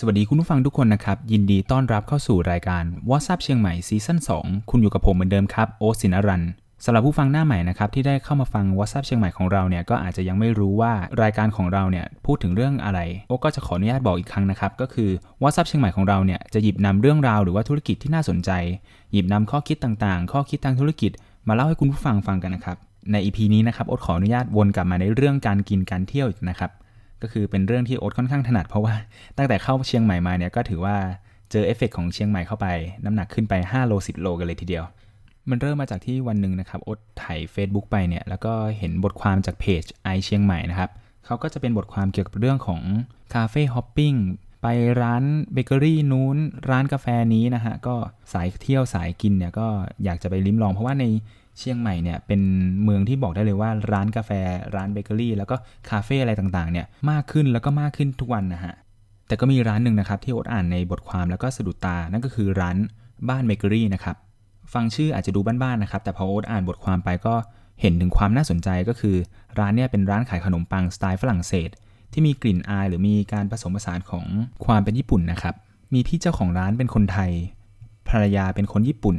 สวัสดีคุณผู้ฟังทุกคนนะครับ ยินดีต้อนรับเข้าสู่รายการ WhatsApp เชียงใหม่ซีซั่น2 คุณอยู่กับผมเหมือนเดิมครับ โอสินรันสำหรับผู้ฟังหน้าใหม่นะครับที่ได้เข้ามาฟัง WhatsApp เชียงใหม่ของเราเนี่ยก็อาจจะยังไม่รู้ว่ารายการของเราเนี่ยพูดถึงเรื่องอะไรโอก็จะขออนุญาตบอกอีกครั้งนะครับ ก็คือ WhatsApp เชียงใหม่ของเราเนี่ยจะหยิบนำเรื่องราวหรือว่าธุรกิจที่น่าสนใจ หยิบนำข้อคิดต่างๆ ข้อคิดทางธุรกิจ มาเล่าให้คุณผู้ฟังฟังกันนะครับใน EP นี้นะครับโอขออนุญาตวนกลับมาในเรื่องการกินการเที่ยวอีกนะครับ ก็คือเป็นเรื่องที่โอ๊ตค่อนข้างถนัดเพราะว่าตั้งแต่เข้าเชียงใหม่มาเนี่ยก็ถือว่าเจอเอฟเฟกของเชียงใหม่เข้าไป น้ำหนักขึ้นไป 5 โล 10 โลกันเลยทีเดียว มันเริ่มมาจากที่วันหนึ่งนะครับโอ๊ตถ่าย Facebook ไปเนี่ยแล้วก็เห็นบทความจากเพจไอเชียงใหม่นะครับเขาก็จะเป็นบทความเกี่ยวกับเรื่องของ cafe hopping ไปร้านเบเกอรี่นู้น ร้านกาแฟนี้นะฮะ ก็สายเที่ยวสายกินเนี่ยก็อยากจะไปลิ้มลองเพราะว่าใน เชียงใหม่เนี่ยเป็นเมืองที่บอกได้เลยว่าร้านกาแฟ ร้านเบเกอรี่ แล้วก็คาเฟ่อะไรต่างๆเนี่ยมากขึ้นแล้วก็มากขึ้นทุกวันนะฮะแต่ก็มีร้านหนึ่งนะครับที่อดอ่านในบทความแล้วก็สะดุดตา นั่นก็คือร้านบ้านเบเกอรี่นะครับฟังชื่ออาจจะดูบ้านๆนะครับ แต่พออดอ่านบทความไปก็เห็นถึงความน่าสนใจก็คือ ร้านเนี่ยเป็นร้านขายขนมปังสไตล์ฝรั่งเศส ที่มีกลิ่นอายหรือมีการผสมผสานของความเป็นญี่ปุ่นนะครับมีพี่เจ้าของร้านเป็นคนไทย ภรรยาเป็นคนญี่ปุ่น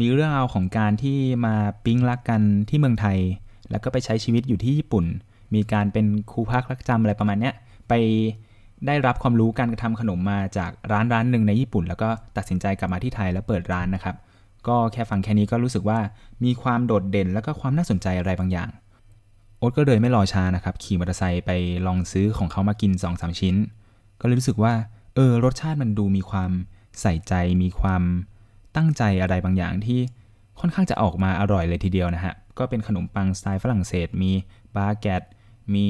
มีเรื่องราวของการที่มาปิ๊งรักกันที่เมืองไทย แล้วก็ไปใช้ชีวิตอยู่ที่ญี่ปุ่น มีการเป็นครูพักรักจำอะไรประมาณเนี้ยไปได้รับความรู้การทำขนมมาจากร้านร้านหนึ่งในญี่ปุ่น แล้วก็ตัดสินใจกลับมาที่ไทยแล้วเปิดร้านนะครับ ก็แค่ฟังแค่นี้ก็รู้สึกว่ามีความโดดเด่นแล้วก็ความน่าสนใจอะไรบางอย่างโอ๊ตก็เลยไม่รอช้านะครับ ขี่มอเตอร์ไซค์ไปลองซื้อของเขามากิน2อสชิ้น ก็เลยรู้สึกว่า เออ รสชาติมันดูมีความใส่ใจ มีความ ตั้งใจอะไรบางอย่างที่ค่อนข้างจะออกมาอร่อยเลยทีเดียวนะฮะ ก็เป็นขนมปังสไตล์ฝรั่งเศส มีบาเกตมี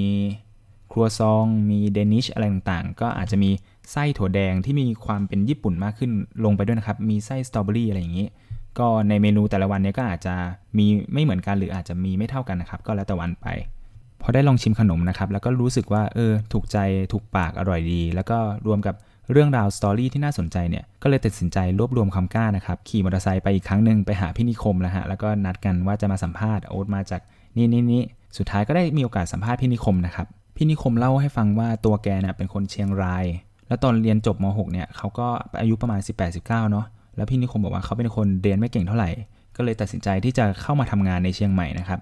ครัวซอง มีเดนิชอะไรต่างๆ ก็อาจจะมีไส้ถั่วแดงที่มีความเป็นญี่ปุ่นมากขึ้นลงไปด้วยนะครับ มีไส้สตรอเบอรี่อะไรอย่างนี้ ก็ในเมนูแต่ละวันเนี้ยก็อาจจะมีไม่เหมือนกันหรืออาจจะมีไม่เท่ากันนะครับ ก็แล้วแต่วันไป พอได้ลองชิมขนมนะครับ แล้วก็รู้สึกว่าเออถูกใจถูกปากอร่อยดี แล้วก็รวมกับ เรื่องราวสตอรี่ที่น่าสนใจเนี่ยก็เลยตัดสินใจรวบรวมความกล้านะครับขี่มอเตอร์ไซค์ไปอีกครั้งหนึ่งไปหาพี่นิคมแล้วฮะแล้วก็นัดกันว่าจะมาสัมภาษณ์โอ๊ตมาจากนี่นี่นี่สุดท้ายก็ได้มีโอกาสสัมภาษณ์พี่นิคมนะครับพี่นิคมเล่าให้ฟังว่าตัวแกเนี่ยเป็นคนเชียงราย แล้วตอนเรียนจบม .6 เนี่ยเขาก็อายุประมาณ 18-19 เนาะแล้วพี่นิคมบอกว่าเขาเป็นคนเรียนไม่เก่งเท่าไหร่ ก็เลยตัดสินใจที่จะเข้ามาทำงานในเชียงใหม่นะครับ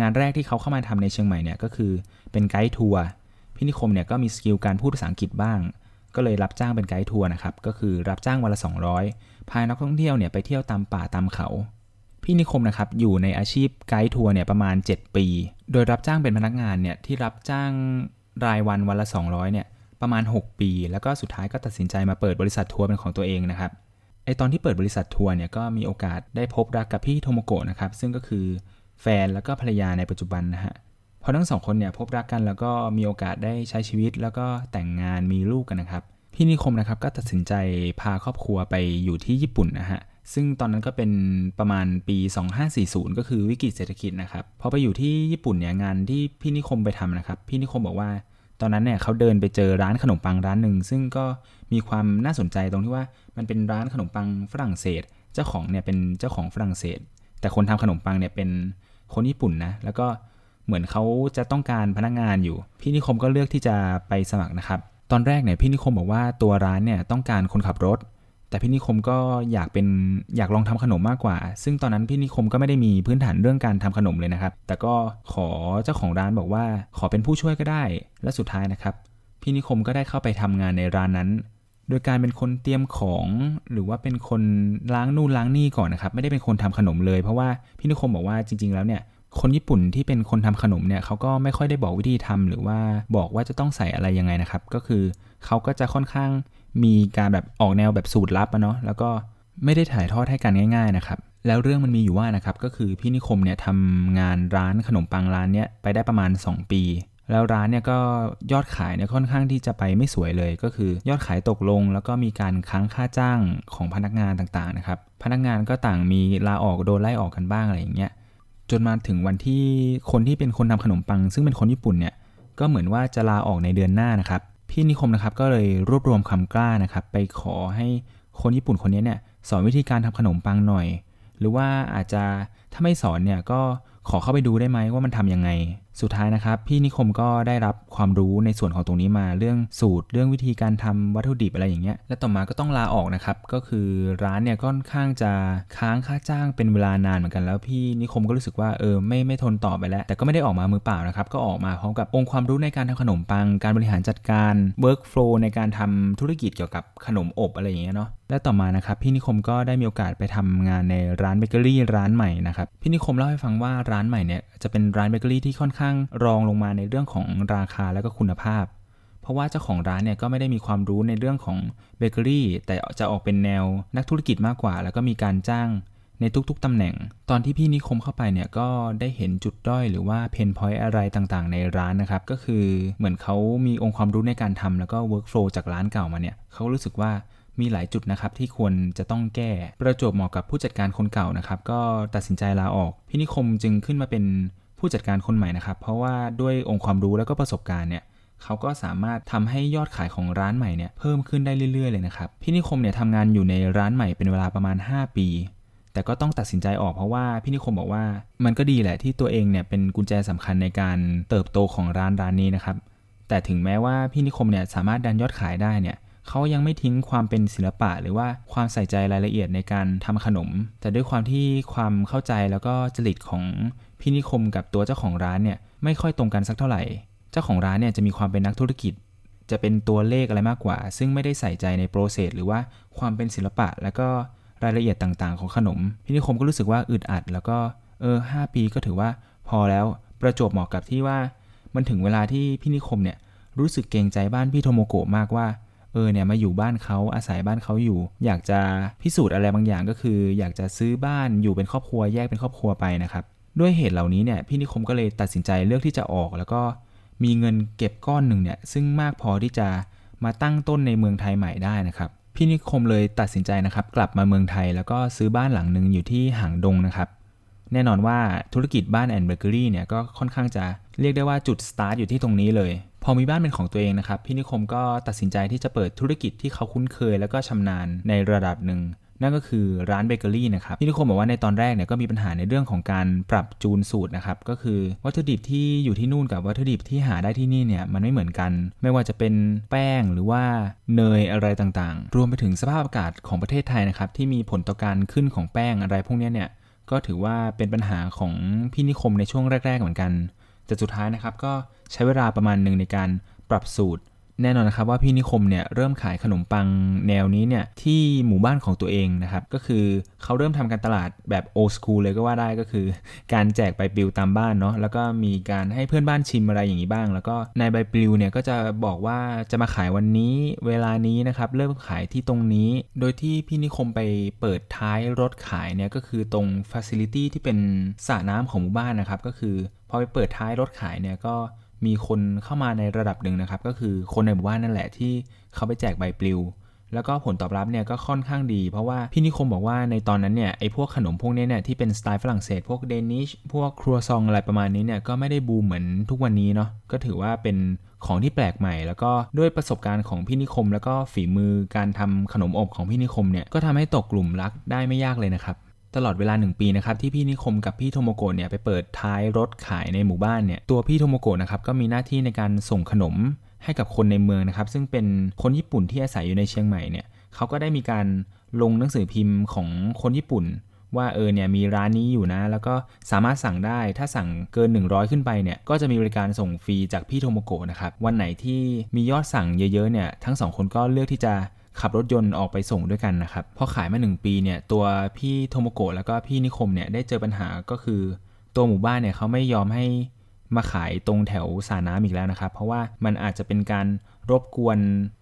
งานแรกที่เขาเข้ามาทำในเชียงใหม่เนี่ยก็คือเป็นไกด์ทัวร์พี่นิคมเนี่ยก็มี skill การพูดภาษาอังกฤษบ้าง ก็เลยรับจ้างเป็นไกด์ทัวร์นะครับ ก็คือรับจ้างวันละ 200 พานักท่องเที่ยวเนี่ยไปเที่ยวตามป่าตามเขา พี่นิคมนะครับอยู่ในอาชีพไกด์ทัวร์เนี่ยประมาณ 7 ปี โดยรับจ้างเป็นพนักงานเนี่ยที่รับจ้างรายวันวันละ 200เนี่ยประมาณ 6 ปี แล้วก็สุดท้ายก็ตัดสินใจมาเปิดบริษัททัวร์เป็นของตัวเองนะครับไอตอนที่เปิดบริษัททัวร์เนี่ยก็มีโอกาสได้พบรักกับพี่โทโมโกะนะครับซึ่งก็คือแฟนแล้วก็ภรรยาในปัจจุบันนะฮะ พอทั้งสองคนเนี่ยพบรักกันแล้วก็มีโอกาสได้ใช้ชีวิต แล้วก็แต่งงานมีลูกกันนะครับ พี่นิคมนะครับก็ตัดสินใจพาครอบครัวไปอยู่ที่ญี่ปุ่นนะฮะซึ่งตอนนั้นก็เป็นประมาณปี 2540 ก็คือวิกฤตเศรษฐกิจนะครับพอไปอยู่ที่ญี่ปุ่นเนี่ยงานที่พี่นิคมไปทำนะครับพี่นิคมบอกว่า ตอนนั้นเนี่ยเขาเดินไปเจอร้านขนมปังร้านหนึ่งซึ่งก็มีความน่าสนใจตรงที่ว่ามันเป็นร้านขนมปังฝรั่งเศส เจ้าของเนี่ยเป็นเจ้าของฝรั่งเศส แต่คนทำขนมปังเนี่ยเป็นคนญี่ปุ่นนะแล้วก็ เหมือนเขาจะต้องการพนักงานอยู่ พี่นิคมก็เลือกที่จะไปสมัครนะครับ ตอนแรกเนี่ยพี่นิคมบอกว่าตัวร้านเนี่ยต้องการคนขับรถ แต่พี่นิคมก็อยากเป็นอยากลองทำขนมมากกว่า ซึ่งตอนนั้นพี่นิคมก็ไม่ได้มีพื้นฐานเรื่องการทำขนมเลยนะครับ แต่ก็ขอเจ้าของร้านบอกว่า ขอเป็นผู้ช่วยก็ได้ และสุดท้ายนะครับ พี่นิคมก็ได้เข้าไปทำงานในร้านนั้นโดยการเป็นคนเตรียมของหรือว่าเป็นคนล้างนู่นล้างนี่ก่อนนะครับ ไม่ได้เป็นคนทำขนมเลยเพราะว่าพี่นิคมบอกว่าจริง ๆ แล้วเนี่ย คนญี่ปุ่นที่เป็นคนทำขนมเนี่ยเขาก็ไม่ค่อยได้บอกวิธีทำหรือว่าบอกว่าจะต้องใส่อะไรยังไงนะครับ ก็คือเขาก็จะค่อนข้างมีการแบบออกแนวแบบสูตรลับอะเนาะแล้วก็ไม่ได้ถ่ายทอดให้กันง่ายๆนะครับแล้วเรื่องมันมีอยู่ว่านะครับก็คือพี่นิคมเนี่ยทำงานร้านขนมปังร้านเนี้ยไปได้ประมาณ 2 ปี แล้วร้านเนี่ยก็ยอดขายเนี่ยค่อนข้างที่จะไปไม่สวยเลย ก็คือยอดขายตกลง แล้วก็มีการค้างค่าจ้างของพนักงานต่างๆนะครับพนักงานก็ต่างมีลาออกโดนไล่ออกกันบ้างอะไรอย่างเงี้ย จนมาถึงวันที่คนที่เป็นคนทำขนมปัง ซึ่งเป็นคนญี่ปุ่นเนี่ยก็เหมือนว่าจะลาออกในเดือนหน้านะครับ พี่นิคมนะครับก็เลยรวบรวมความกล้านะครับ ไปขอให้คนญี่ปุ่นคนนี้เนี่ยสอนวิธีการทำขนมปังหน่อย หรือว่าอาจจะถ้าไม่สอนเนี่ยก็ ขอเข้าไปดูได้ไหมว่ามันทํำยังไง สุดท้ายนะครับ พี่นิคมก็ได้รับความรู้ในส่วนของตรงนี้มาเรื่องสูตรเรื่องวิธีการทำวัตถุดิบอะไรอย่างเงี้ย และต่อมาก็ต้องลาออกนะครับ ก็คือร้านเนี่ยค่อนข้างจะค้างค่าจ้างเป็นเวลานานเหมือนกันแล้วพี่นิคมก็รู้สึกว่าเออไม่ไม่ทนต่อไปแล้ว แต่ก็ไม่ได้ออกมามือเปล่านะครับ ก็ออกมาพร้อมกับองค์ความรู้ในการทำขนมปัง การบริหารจัดการ workflow ในการทำธุรกิจเกี่ยวกับขนมอบอะไรอย่างเงี้ยเนาะ และต่อมานะครับพี่นิคมก็ได้มีโอกาสไปทำงานในร้านเบเกอรี่ร้านใหม่นะครับพี่นิคมเล่าให้ฟังว่าร้านใหม่เนี่ยจะเป็นร้านเบเกอรี่ที่ค่อนข้างรองลงมาในเรื่องของราคาและก็คุณภาพ เพราะว่าเจ้าของร้านเนี่ยก็ไม่ได้มีความรู้ในเรื่องของเบเกอรี่แต่จะออกเป็นแนวนักธุรกิจมากกว่า แล้วก็มีการจ้างในทุกๆตำแหน่ง ตอนที่พี่นิคมเข้าไปเนี่ยก็ได้เห็นจุดด้อยหรือว่า pain point อะไรต่างๆ ในร้านนะครับ ก็คือเหมือนเขามีองค์ความรู้ในการทำแล้วก็ workflow จากร้านเก่ามาเนี่ยเขารู้สึกว่า มีหลายจุดนะครับที่ควรจะต้องแก้ ประจวบเหมาะกับผู้จัดการคนเก่านะครับก็ตัดสินใจลาออก พี่นิคมจึงขึ้นมาเป็นผู้จัดการคนใหม่นะครับ เพราะว่าด้วยองค์ความรู้แล้วก็ประสบการณ์เนี่ยเขาก็สามารถทำให้ยอดขายของร้านใหม่เนี่ยเพิ่มขึ้นได้เรื่อยๆเลยนะครับพี่นิคมเนี่ยทำงานอยู่ในร้านใหม่เป็นเวลาประมาณ 5 ปี แต่ก็ต้องตัดสินใจออกเพราะว่าพี่นิคมบอกว่า มันก็ดีแหละที่ตัวเองเนี่ยเป็นกุญแจสำคัญในการเติบโตของร้านร้านนี้นะครับแต่ถึงแม้ว่าพี่นิคมเนี่ยสามารถดันยอดขายได้เนี่ย เขายังไม่ทิ้งความเป็นศิลปะ หรือว่าความใส่ใจรายละเอียดในการทำขนม แต่ด้วยความที่ความเข้าใจแล้วก็จริตของพี่นิคมกับตัวเจ้าของร้านเนี่ยไม่ค่อยตรงกันสักเท่าไหร่ เจ้าของร้านเนี่ยจะมีความเป็นนักธุรกิจ จะเป็นตัวเลขอะไรมากกว่า ซึ่งไม่ได้ใส่ใจในโปรเซสหรือว่าความเป็นศิลปะ แล้วก็รายละเอียดต่างๆ ของขนม พี่นิคมก็รู้สึกว่าอึดอัด แล้วก็เออหปีก็ถือว่าพอแล้วประจวบเหมาะกับที่ว่า มันถึงเวลาที่พี่นิคมเนี่ยรู้สึกเกรงใจบ้านพี่โทโมโกะมากว่า เออเนี่ยมาอยู่บ้านเขาอาศัยบ้านเขาอยู่ อยากจะพิสูจน์อะไรบางอย่างก็คือ อยากจะซื้อบ้านอยู่เป็นครอบครัวแยกเป็นครอบครัวไปนะครับด้วยเหตุเหล่านี้เนี่ยพี่นิคมก็เลยตัดสินใจเลือกที่จะออก แล้วก็มีเงินเก็บก้อนหนึ่งเนี่ยซึ่งมากพอที่จะมาตั้งต้นในเมืองไทยใหม่ได้นะครับพี่นิคมเลยตัดสินใจนะครับกลับมาเมืองไทย แล้วก็ซื้อบ้านหลังหนึ่งอยู่ที่หางดงนะครับแน่นอนว่าธุรกิจบ้านแอนเบเกอรี่เนี่ยก็ค่อนข้างจะเรียกได้ว่าจุดสตาร์ทอยู่ที่ตรงนี้เลย พอมีบ้านเป็นของตัวเองนะครับ พี่นิคมก็ตัดสินใจที่จะเปิดธุรกิจที่เขาคุ้นเคย แล้วก็ชำนาญในระดับหนึ่งนั่นก็คือร้านเบเกอรี่นะครับพี่นิคมบอกว่าในตอนแรกเนี่ยก็มีปัญหาในเรื่องของการปรับจูนสูตรนะครับ ก็คือวัตถุดิบที่อยู่ที่นู่นกับวัตถุดิบที่หาได้ที่นี่เนี่ยมันไม่เหมือนกัน ไม่ว่าจะเป็นแป้งหรือว่าเนยอะไรต่างๆ รวมไปถึงสภาพอากาศของประเทศไทยนะครับที่มีผลต่อการขึ้นของแป้งอะไรพวกนี้เนี่ยก็ถือว่าเป็นปัญหาของพี่นิคมในช่วงแรก ๆ เหมือนกันแต่สุดท้ายนะครับก็ ใช้เวลาประมาณหนึ่งในการปรับสูตร แน่นอนนะครับว่าพี่นิคมเนี่ยเริ่มขายขนมปังแนวนี้เนี่ยที่หมู่บ้านของตัวเองนะครับ ก็คือเขาเริ่มทำการตลาดแบบโอสคูลเลยก็ว่าได้ก็คือ การแจกใบปลิวตามบ้านเนาะแล้วก็มีการให้เพื่อนบ้านชิมอะไรอย่างนี้บ้าง แล้วก็ในใบปลิวเนี่ยก็จะบอกว่าจะมาขายวันนี้เวลานี้นะครับเริ่มขายที่ตรงนี้ โดยที่พี่นิคมไปเปิดท้ายรถขายเนี่ยก็คือตรงฟัซิลิตี้ที่เป็นสระน้ำของหมู่บ้านนะครับก็คือพอไปเปิดท้ายรถขายเนี่ยก็ มีคนเข้ามาในระดับหนึ่งนะครับ ก็คือคนในหมู่บ้านนั่นแหละที่เขาไปแจกใบปลิว แล้วก็ผลตอบรับเนี่ยก็ค่อนข้างดี เพราะว่าพี่นิคมบอกว่าในตอนนั้นเนี่ยไอ้พวกขนมพวกนี้เนี่ยที่เป็นสไตล์ฝรั่งเศสพวกเดนิชพวกครัวซองอะไรประมาณนี้เนี่ยก็ไม่ได้บูมเหมือนทุกวันนี้เนาะก็ถือว่าเป็นของที่แปลกใหม่ แล้วก็ด้วยประสบการณ์ของพี่นิคม แล้วก็ฝีมือการทำขนมอบของพี่นิคมเนี่ยก็ทำให้ตกกลุ่มรักได้ไม่ยากเลยนะครับ ตลอดเวลา 1 ปีนะครับที่พี่นิคมกับพี่โทโมโกะเนี่ยไปเปิดท้ายรถขายในหมู่บ้านเนี่ยตัวพี่โทโมโกะนะครับก็มีหน้าที่ในการส่งขนมให้กับคนในเมืองนะครับ ซึ่งเป็นคนญี่ปุ่นที่อาศัยอยู่ในเชียงใหม่เนี่ยเขาก็ได้มีการลงหนังสือพิมพ์ของคนญี่ปุ่น ว่าเออเนี่ยมีร้านนี้อยู่นะ แล้วก็สามารถสั่งได้ถ้าสั่งเกิน 100 ขึ้นไปเนี่ยก็จะมีบริการส่งฟรีจากพี่โทโมโกะนะครับวันไหนที่มียอดสั่งเยอะๆเนี่ยทั้งสองคนก็เลือกที่จะ ขับรถยนต์ออกไปส่งด้วยกันนะครับพอขายมา 1 ปีเนี่ยตัวพี่โทโมโกะแล้วก็พี่นิคมเนี่ยได้เจอปัญหาก็คือ ตัวหมู่บ้านเนี่ยเขาไม่ยอมให้มาขายตรงแถวสาน้ำอีกแล้วนะครับ เพราะว่ามันอาจจะเป็นการรบกวน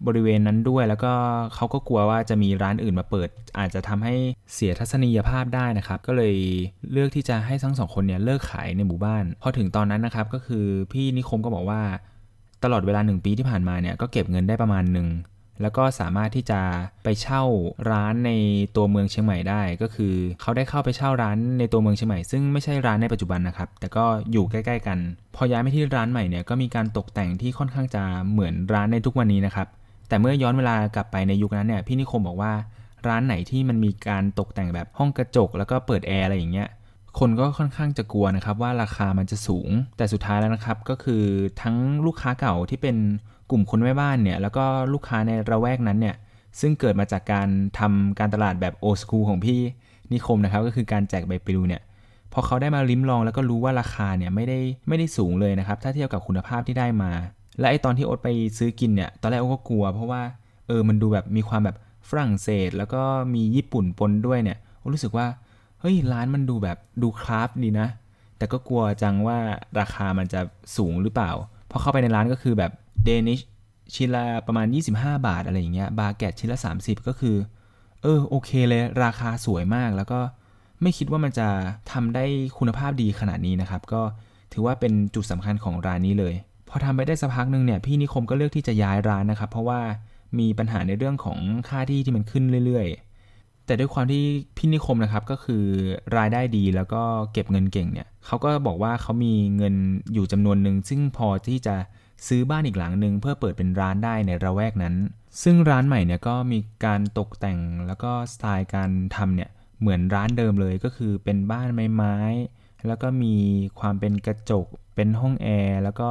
บริเวณนั้นด้วย แล้วก็เขาก็กลัวว่าจะมีร้านอื่นมาเปิด อาจจะทำให้เสียทัศนียภาพได้นะครับ ก็เลยเลือกที่จะให้ทั้งสองคนเนี่ยเลิกขายในหมู่บ้าน พอถึงตอนนั้นนะครับก็คือพี่นิคมก็บอกว่า ตลอดเวลา 1 ปีที่ผ่านมาเนี่ยก็เก็บเงินได้ประมาณหนึ่ง แล้วก็สามารถที่จะไปเช่าร้านในตัวเมืองเชียงใหม่ได้ ก็คือเขาได้เข้าไปเช่าร้านในตัวเมืองเชียงใหม่ ซึ่งไม่ใช่ร้านในปัจจุบันนะครับ แต่ก็อยู่ใกล้ ๆ กัน พอย้ายไปที่ร้านใหม่เนี่ยก็มีการตกแต่งที่ค่อนข้างจะเหมือนร้านในทุกวันนี้นะครับแต่เมื่อย้อนเวลากลับไปในยุคนั้นเนี่ยพี่นิคมบอกว่าร้านไหนที่มันมีการตกแต่งแบบห้องกระจก แล้วก็เปิดแอร์อะไรอย่างเงี้ย คนก็ค่อนข้างจะกลัวนะครับว่าราคามันจะสูง แต่สุดท้ายแล้วนะครับก็คือทั้งลูกค้าเก่าที่เป็นกลุ่มคนแม่บ้านเนี่ยแล้วก็ลูกค้าในระแวกนั้นเนี่ยซึ่งเกิดมาจากการทำการตลาดแบบโอสคูของพี่นิคมนะครับก็คือการแจกใบปลิวเนี่ยพอเขาได้มาลิ้มลองแล้วก็รู้ว่าราคาเนี่ยไม่ได้ไม่ได้สูงเลยนะครับถ้าเทียบกับคุณภาพที่ได้มา และไอตอนที่โอ๊ตไปซื้อกินเนี่ยตอนแรกโอ๊ตก็กลัว เพราะว่าเออมันดูแบบมีความแบบฝรั่งเศส แล้วก็มีญี่ปุ่นปนด้วยเนี่ยโอ๊ตรู้สึกว่า เฮ้ยร้านมันดูแบบดูคราฟดีนะ แต่ก็กลัวจังว่าราคามันจะสูงหรือเปล่า พอเข้าไปในร้านก็คือแบบเดนิชชิ้นละประมาณ 25 บาทอะไรอย่างเงี้ย บาเกตชิ้นละ 30 ก็คือ เออโอเคเลย ราคาสวยมากแล้วก็ไม่คิดว่ามันจะทำได้คุณภาพดีขนาดนี้นะครับ ก็ถือว่าเป็นจุดสำคัญของร้านนี้เลย พอทำไปได้สักพักหนึ่งเนี่ยพี่นิคมก็เลือกที่จะย้ายร้านนะครับ เพราะว่ามีปัญหาในเรื่องของค่าที่ที่มันขึ้นเรื่อยๆ แต่ด้วยความที่พี่นิคมนะครับก็คือรายได้ดีแล้วก็เก็บเงินเก่งเนี่ยเขาก็บอกว่าเขามีเงินอยู่จำนวนหนึ่งซึ่งพอที่จะซื้อบ้านอีกหลังหนึ่งเพื่อเปิดเป็นร้านได้ในระแวกนั้น ซึ่งร้านใหม่เนี่ยก็มีการตกแต่งแล้วก็สไตล์การทำเนี่ยเหมือนร้านเดิมเลยก็คือเป็นบ้านไม้ๆแล้วก็มีความเป็นกระจก เป็นห้องแอร์แล้วก็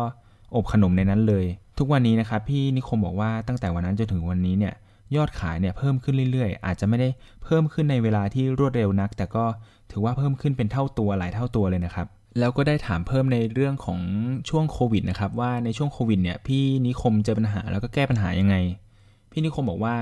อบขนมในนั้นเลย ทุกวันนี้นะครับพี่นิคมบอกว่าตั้งแต่วันนั้นจนถึงวันนี้เนี่ย ยอดขายเนี่ยเพิ่มขึ้นเรื่อยๆ อาจจะไม่ได้เพิ่มขึ้นในเวลาที่รวดเร็วนัก แต่ก็ถือว่าเพิ่มขึ้นเป็นเท่าตัวหลายเท่าตัวเลยนะครับแล้วก็ได้ถามเพิ่มในเรื่องของช่วงโควิดนะครับว่าในช่วงโควิดเนี่ยพี่นิคมเจอปัญหาแล้วก็แก้ปัญหายังไง พี่นิคมบอกว่า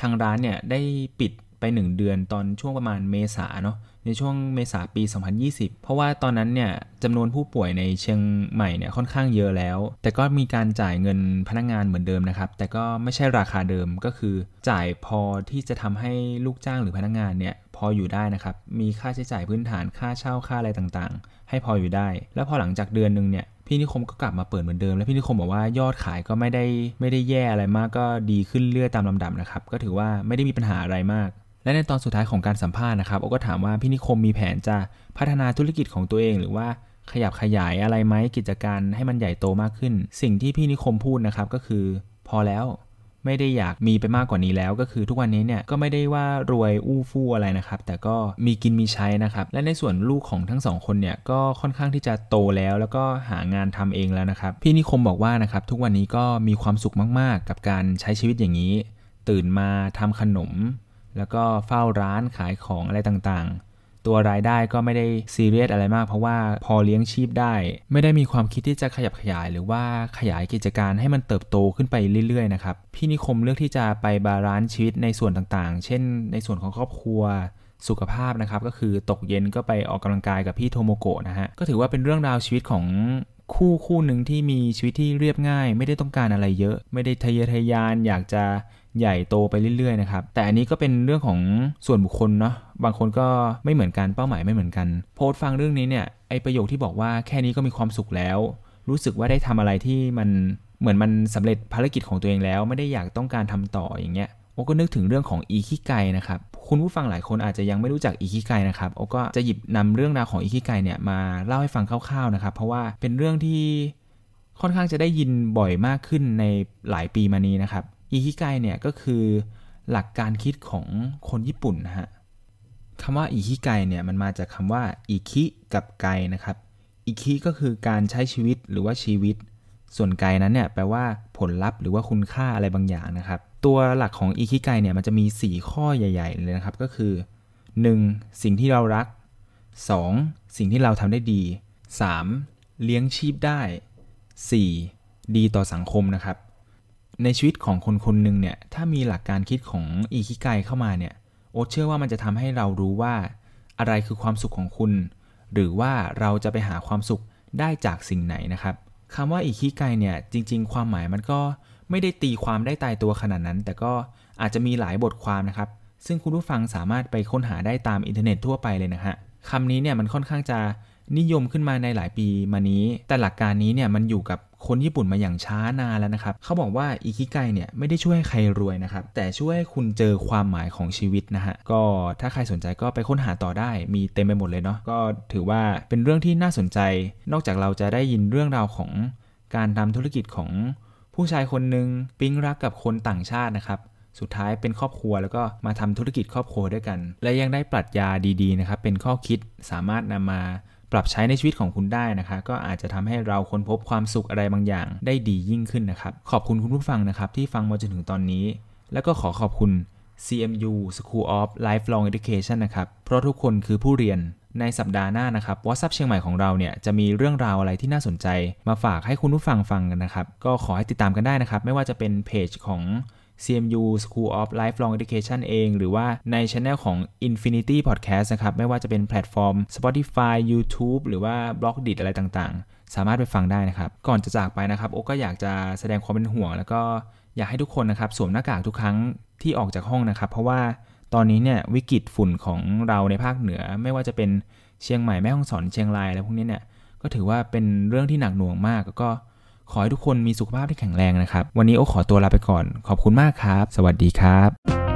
ทางร้านเนี่ยได้ปิด ไป 1 เดือนตอนช่วงประมาณเมษาเนาะในช่วงเมษาปี 2020 เพราะว่าตอนนั้นเนี่ยจำนวนผู้ป่วยในเชียงใหม่เนี่ยค่อนข้างเยอะแล้ว แต่ก็มีการจ่ายเงินพนักงงานเหมือนเดิมนะครับ แต่ก็ไม่ใช่ราคาเดิมก็คือจ่ายพอที่จะทำให้ลูกจ้างหรือพนักงงานเนี่ยพออยู่ได้นะครับ มีค่าใช้จ่ายพื้นฐานค่าเช่าค่าอะไรต่างๆ ให้พออยู่ได้ แล้วพอหลังจากเดือนหนึ่งเนี่ยพี่นิคมก็กลับมาเปิดเหมือนเดิม แล้วพี่นิคมบอกว่ายอดขายก็ไม่ได้ไม่ได้แย่อะไรมากก็ดีขึ้นเรื่อยตามลำดับนะครับก็ถือว่าไม่ได้มีปัญหาอะไรมาก และในตอนสุดท้ายของการสัมภาษณ์นะครับโอก็ถามว่าพี่นิคมมีแผนจะพัฒนาธุรกิจของตัวเอง หรือว่าขยับขยายอะไรไหมกิจการให้มันใหญ่โตมากขึ้น สิ่งที่พี่นิคมพูดนะครับก็คือ พอแล้วไม่ได้อยากมีไปมากกว่านี้แล้ว ก็คือทุกวันนี้เนี่ยก็ไม่ได้ว่ารวยอู้ฟู่อะไรนะครับ แต่ก็มีกินมีใช้นะครับ และในส่วนลูกของทั้งสองคนเนี่ยก็ค่อนข้างที่จะโตแล้ว แล้วก็หางานทำเองแล้วนะครับ พี่นิคมบอกว่านะครับทุกวันนี้ก็มีความสุขมากๆ กับการใช้ชีวิตอย่างนี้ ตื่นมาทำขนม แล้วก็เฝ้าร้านขายของอะไรต่างๆ ตัวรายได้ก็ไม่ได้ซีเรียสอะไรมาก เพราะว่าพอเลี้ยงชีพได้ ไม่ได้มีความคิดที่จะขยับขยาย หรือว่าขยายกิจการให้มันเติบโตขึ้นไปเรื่อยๆนะครับพี่นิคมเลือกที่จะไป balance ชีวิตในส่วนต่างๆ เช่น ในส่วนของครอบครัวสุขภาพนะครับก็คือตกเย็นก็ไปออกกำลังกายกับพี่โทโมโกะนะฮะก็ถือว่าเป็นเรื่องราวชีวิตของ คู่คู่หนึ่งที่มีชีวิตที่เรียบง่าย ไม่ได้ต้องการอะไรเยอะ ไม่ได้ทะเยอทะยานอยากจะใหญ่โตไปเรื่อยๆนะครับ แต่อันนี้ก็เป็นเรื่องของส่วนบุคคลเนาะ บางคนก็ไม่เหมือนกัน เป้าหมายไม่เหมือนกัน โพสต์ฟังเรื่องนี้เนี่ย ไอประโยคที่บอกว่าแค่นี้ก็มีความสุขแล้ว รู้สึกว่าได้ทำอะไรที่มันเหมือนมันสำเร็จภารกิจของตัวเองแล้ว ไม่ได้อยากต้องการทำต่ออย่างเงี้ย โอก็นึกถึงเรื่องของอีคิไกนะครับ คุณผู้ฟังหลายคนอาจจะยังไม่รู้จักอีคิไกนะครับโอก็จะหยิบนำเรื่องราวของอีคิไกเนี่ยมาเล่าให้ฟังคร่าวๆนะครับ เพราะว่าเป็นเรื่องที่ค่อนข้างจะได้ยินบ่อยมากขึ้นในหลายปีมานี้นะครับอีคิไกเนี่ยก็คือหลักการคิดของคนญี่ปุ่นนะฮะคำว่าอิคิไกเนี่ยมันมาจากคำว่าอิคิกับไกนะครับอิคิก็คือการใช้ชีวิตหรือว่าชีวิต ส่วนไกนั้นเนี่ยแปลว่าผลลัพธ์หรือว่าคุณค่าอะไรบางอย่างนะครับ ตัวหลักของอิคิไกเนี่ยมันจะมี 4 ข้อใหญ่ ๆ เลยนะครับ ก็คือ 1. สิ่งที่เรารัก 2. สิ่งที่เราทำได้ดี 3. เลี้ยงชีพได้ 4. ดีต่อสังคมนะครับ ในชีวิตของคนคนหนึ่งเนี่ยถ้ามีหลักการคิดของอีคิไกเข้ามาเนี่ยโอ๊ตเชื่อว่ามันจะทำให้เรารู้ว่า อะไรคือความสุขของคุณ หรือว่าเราจะไปหาความสุขได้จากสิ่งไหนนะครับ คำว่าอิคิไกเนี่ยจริง ๆ ความหมายมันก็ไม่ได้ตีความได้ตายตัวขนาดนั้น แต่ก็อาจจะมีหลายบทความนะครับ ซึ่งคุณผู้ฟังสามารถไปค้นหาได้ตามอินเทอร์เน็ตทั่วไปเลยนะฮะคำนี้เนี่ยมันค่อนข้างจะ นิยมขึ้นมาในหลายปีมานี้ แต่หลักการนี้เนี่ยมันอยู่กับคนญี่ปุ่นมาอย่างช้านานแล้วนะครับ เขาบอกว่าอิคิไกเนี่ยไม่ได้ช่วยให้ใครรวยนะครับ แต่ช่วยให้คุณเจอความหมายของชีวิตนะฮะ ก็ถ้าใครสนใจก็ไปค้นหาต่อได้ มีเต็มไปหมดเลยเนาะ ก็ถือว่าเป็นเรื่องที่น่าสนใจ นอกจากเราจะได้ยินเรื่องราวของการทำธุรกิจของผู้ชายคนหนึ่งปิ๊งรักกับคนต่างชาตินะครับสุดท้ายเป็นครอบครัวแล้วก็มาทำธุรกิจครอบครัวด้วยกัน และยังได้ปรัชญาดีๆนะครับเป็นข้อคิดสามารถนำมา ปรับใช้ในชีวิตของคุณได้นะคะ ก็อาจจะทำให้เราค้นพบความสุขอะไรบางอย่าง ได้ดียิ่งขึ้นนะครับ ขอบคุณคุณผู้ฟังนะครับ ที่ฟังมาจนถึงตอนนี้ แล้วก็ขอขอบคุณ CMU School of Lifelong Education นะครับ เพราะทุกคนคือผู้เรียนในสัปดาห์หน้านะครับวอ s ั p เชียงใหม่ของเราเนี่ยจะมีเรื่องราวอะไรที่น่าสนใจ มาฝากให้คุณผู้ฟังฟังกันนะครับ ก็ขอให้ติดตามกันได้นะครับ ไม่ว่าจะเป็นเพจของ CMU School of Lifelong Education เอง หรือว่าในช anel ของ Infinity Podcast นะครับ ไม่ว่าจะเป็นแพลตฟอร์ม Spotify YouTube หรือว่า b l o g d i t อะไรต่างๆ สามารถไปฟังได้นะครับ ก่อนจะจากไปนะครับโอก็อยากจะแสดงความเป็นห่วง แล้วก็อยากให้ทุกคนนะครับสวมหน้ากากทุกครั้งที่ออกจากห้องนะครับ เพราะว่าตอนนี้เนี่ยวิกฤตฝุ่นของเราในภาคเหนือ ไม่ว่าจะเป็นเชียงใหม่แม่ฮ่องสอนเชียงรายอะไรพวกนี้เนี่ยก็ถือว่าเป็นเรื่องที่หนักหน่วงมากแล้วก็ ขอให้ทุกคนมีสุขภาพที่แข็งแรงนะครับ วันนี้โอ้ขอตัวลาไปก่อน ขอบคุณมากครับ สวัสดีครับ